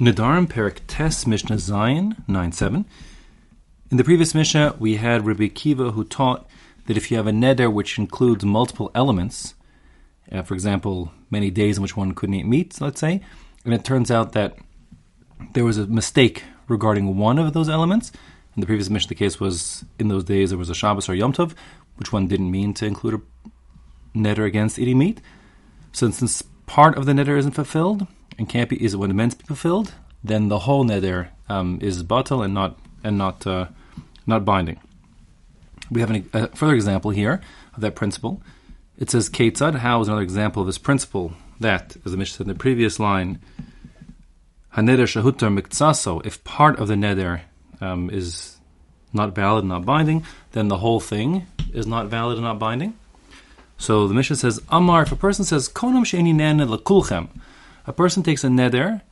Nedarim Perek Tes Mishnah Zayin 9 7. In the previous Mishnah, we had Rabbi Kiva who taught that if you have a neder which includes multiple elements, uh, for example, many days in which one couldn't eat meat, let's say, and it turns out that there was a mistake regarding one of those elements. In the previous Mishnah, the case was in those days there was a Shabbos or Yom Tov, which one didn't mean to include a neder against eating meat. So since part of the neder isn't fulfilled, and can't be is when meant to be fulfilled, then the whole neder um, is batal and not and not uh, not binding. We have an, a further example here of that principle. It says Ketzad. How is another example of this principle? That, as the Mishnah said in the previous line, Haneder shahutar miktsaso. If part of the neder um, is not valid and not binding, then the whole thing is not valid and not binding. So the Mishnah says, Amar, if a person says, Konam she'eni nene lekulchem, a person takes a neder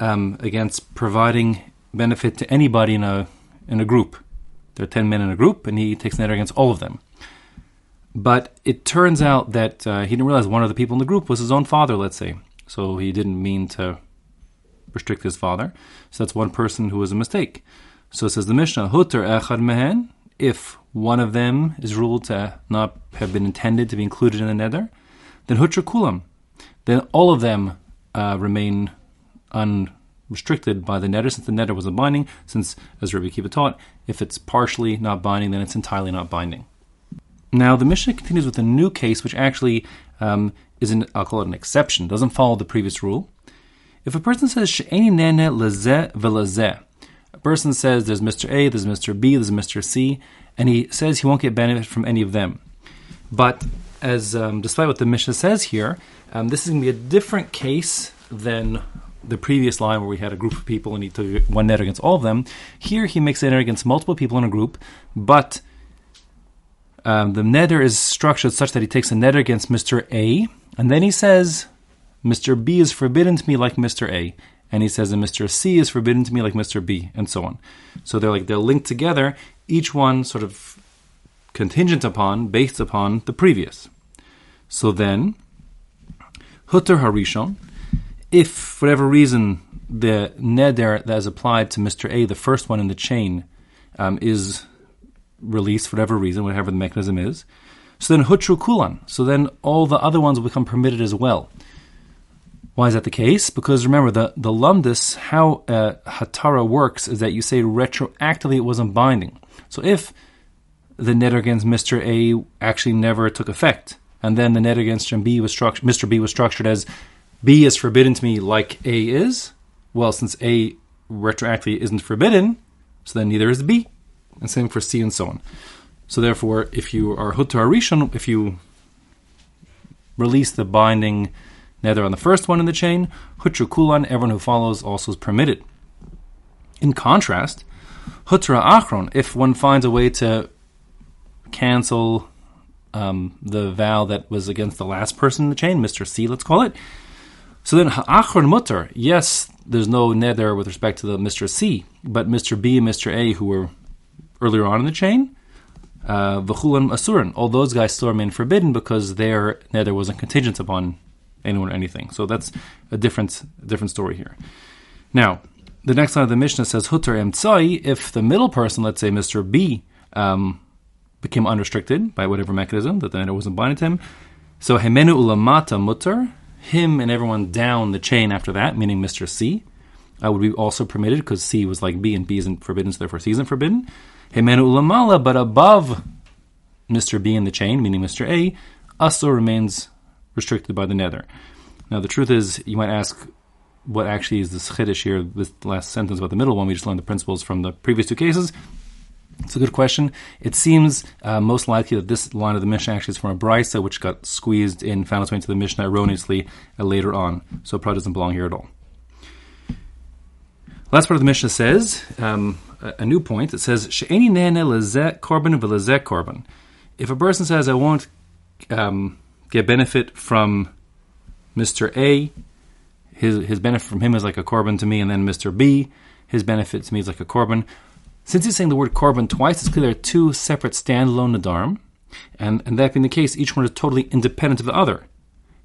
um, against providing benefit to anybody in a in a group. There are ten men in a group, and he takes neder against all of them. But it turns out that uh, he didn't realize one of the people in the group was his own father. Let's say, so he didn't mean to restrict his father. So that's one person who was a mistake. So it says the Mishnah, Hutter echad mehen, if one of them is ruled to not have been intended to be included in the neder, then Hutter kulam. Then all of them uh, remain unrestricted by the neder, since the neder wasn't binding. Since, as Rabbi Kiva taught, if it's partially not binding, then it's entirely not binding. Now, the Mishnah continues with a new case, which actually um, is an, I'll call it an exception, doesn't follow the previous rule. If a person says, She'eni nene lezeh velezeh, a person says there's Mr. A, there's Mr. B, there's Mr. C, and he says he won't get benefit from any of them. But as um, despite what the Mishnah says here, um, this is going to be a different case than the previous line where we had a group of people and he took one net against all of them. Here he makes a net against multiple people in a group, but um, the neder is structured such that he takes a neder against Mr. A, and then he says, Mr. B is forbidden to me like Mr. A, and he says, and Mr. C is forbidden to me like Mr. B, and so on. So they're like they're linked together, each one sort of contingent upon, based upon the previous. So then, Hutter Harishon, if for whatever reason the neder that is applied to Mr. A, the first one in the chain, um, is released for whatever reason, whatever the mechanism is, so then Hutru Kulan, so then all the other ones will become permitted as well. Why is that the case? Because remember, the, the lumdis, how uh, Hatara works is that you say retroactively it wasn't binding. So if the net against Mr. A actually never took effect, and then the net against B was structured, Mr. B was structured as B is forbidden to me like A is. Well, since A retroactively isn't forbidden, so then neither is B, and same for C and so on. So therefore, if you are hutar rishon, if you release the binding neder on the first one in the chain, hutru kulan, everyone who follows also is permitted. In contrast, hutra achron, if one finds a way to cancel um, the vow that was against the last person in the chain, Mr. C, let's call it. So then, ha'achron mutter, yes, there's no neder with respect to the Mr. C, but Mr. B and Mr. A, who were earlier on in the chain, v'chulan uh, asurin, all those guys still remain forbidden because their neder wasn't contingent upon anyone or anything. So that's a different, different story here. Now, the next line of the Mishnah says, Hutter emtsai, if the middle person, let's say Mr. B, um, became unrestricted by whatever mechanism that the neder wasn't binding to him. So hemenu ulamata mutter, him and everyone down the chain after that, meaning Mr. C, uh, would be also permitted because C was like B and B isn't forbidden, so therefore C isn't forbidden. Hemenu ulamala, but above Mr. B in the chain, meaning Mr. A, also remains restricted by the neder. Now, the truth is, you might ask, what actually is this chiddush here, this last sentence about the middle one? We just learned the principles from the previous two cases. It's a good question. It seems uh, most likely that this line of the Mishnah actually is from a brisa, which got squeezed in, found its way into the Mishnah erroneously uh, later on. So it probably doesn't belong here at all. Last part of the Mishnah says um, a, a, new point. It says she'eni nene lezeh korban v'lezeh korban. If a person says, "I won't um, get benefit from Mister A," his his benefit from him is like a korban to me, and then Mister B, his benefit to me is like a korban. Since he's saying the word korban twice, it's clear there are two separate standalone nadarim, and, and that being the case, each one is totally independent of the other.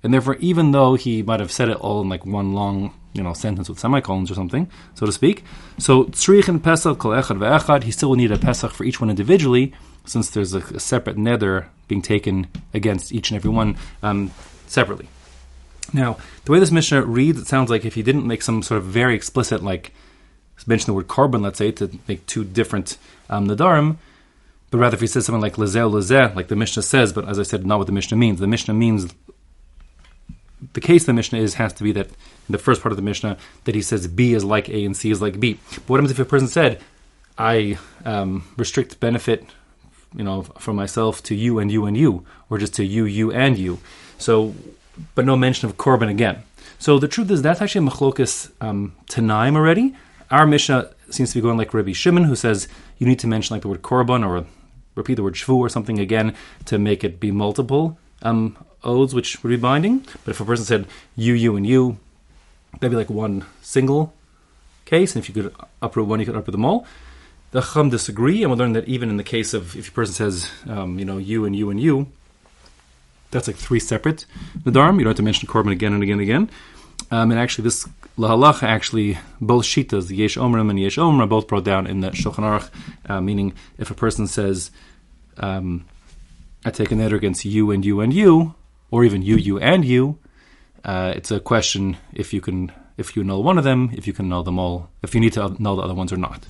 And therefore, even though he might have said it all in like one long you know sentence with semicolons or something, so to speak. So tzrich and pesach kol echad ve'echad, he still will need a pesach for each one individually, since there's a, a separate neder being taken against each and every one um, separately. Now, the way this Mishnah reads, it sounds like if he didn't make some sort of very explicit, like mention the word korban, let's say, to make two different um, nadarim, but rather if he says something like lezeh lezeh, like the Mishnah says, but as I said, not what the Mishnah means. The Mishnah means the case of the Mishnah is has to be that in the first part of the Mishnah that he says B is like A and C is like B. But what happens if a person said, I um, restrict benefit, you know, from myself to you and you and you, or just to you, you and you. So, but no mention of korban again. So the truth is that's actually a machlokas um, tanaim already. Our Mishnah seems to be going like Rabbi Shimon, who says you need to mention like the word korban or repeat the word shvu or something again to make it be multiple um, oaths, which would be binding. But if a person said you, you, and you, that'd be like one single case. And if you could uproot one, you could uproot them all. The Chum disagree, and we'll learn that even in the case of if a person says, um, you know, you and you and you, that's like three separate Nadarim. You don't have to mention Korban again and again and again. Um, and actually, this Lahalacha, actually, both Shitas, the Yesh Omrim and Yesh Omra, both brought down in the Shulchan Aruch, uh, meaning if a person says, um, I take a neder against you and you and you, or even you, you, and you, uh, it's a question if you can if you know one of them, if you can know them all, if you need to know the other ones or not.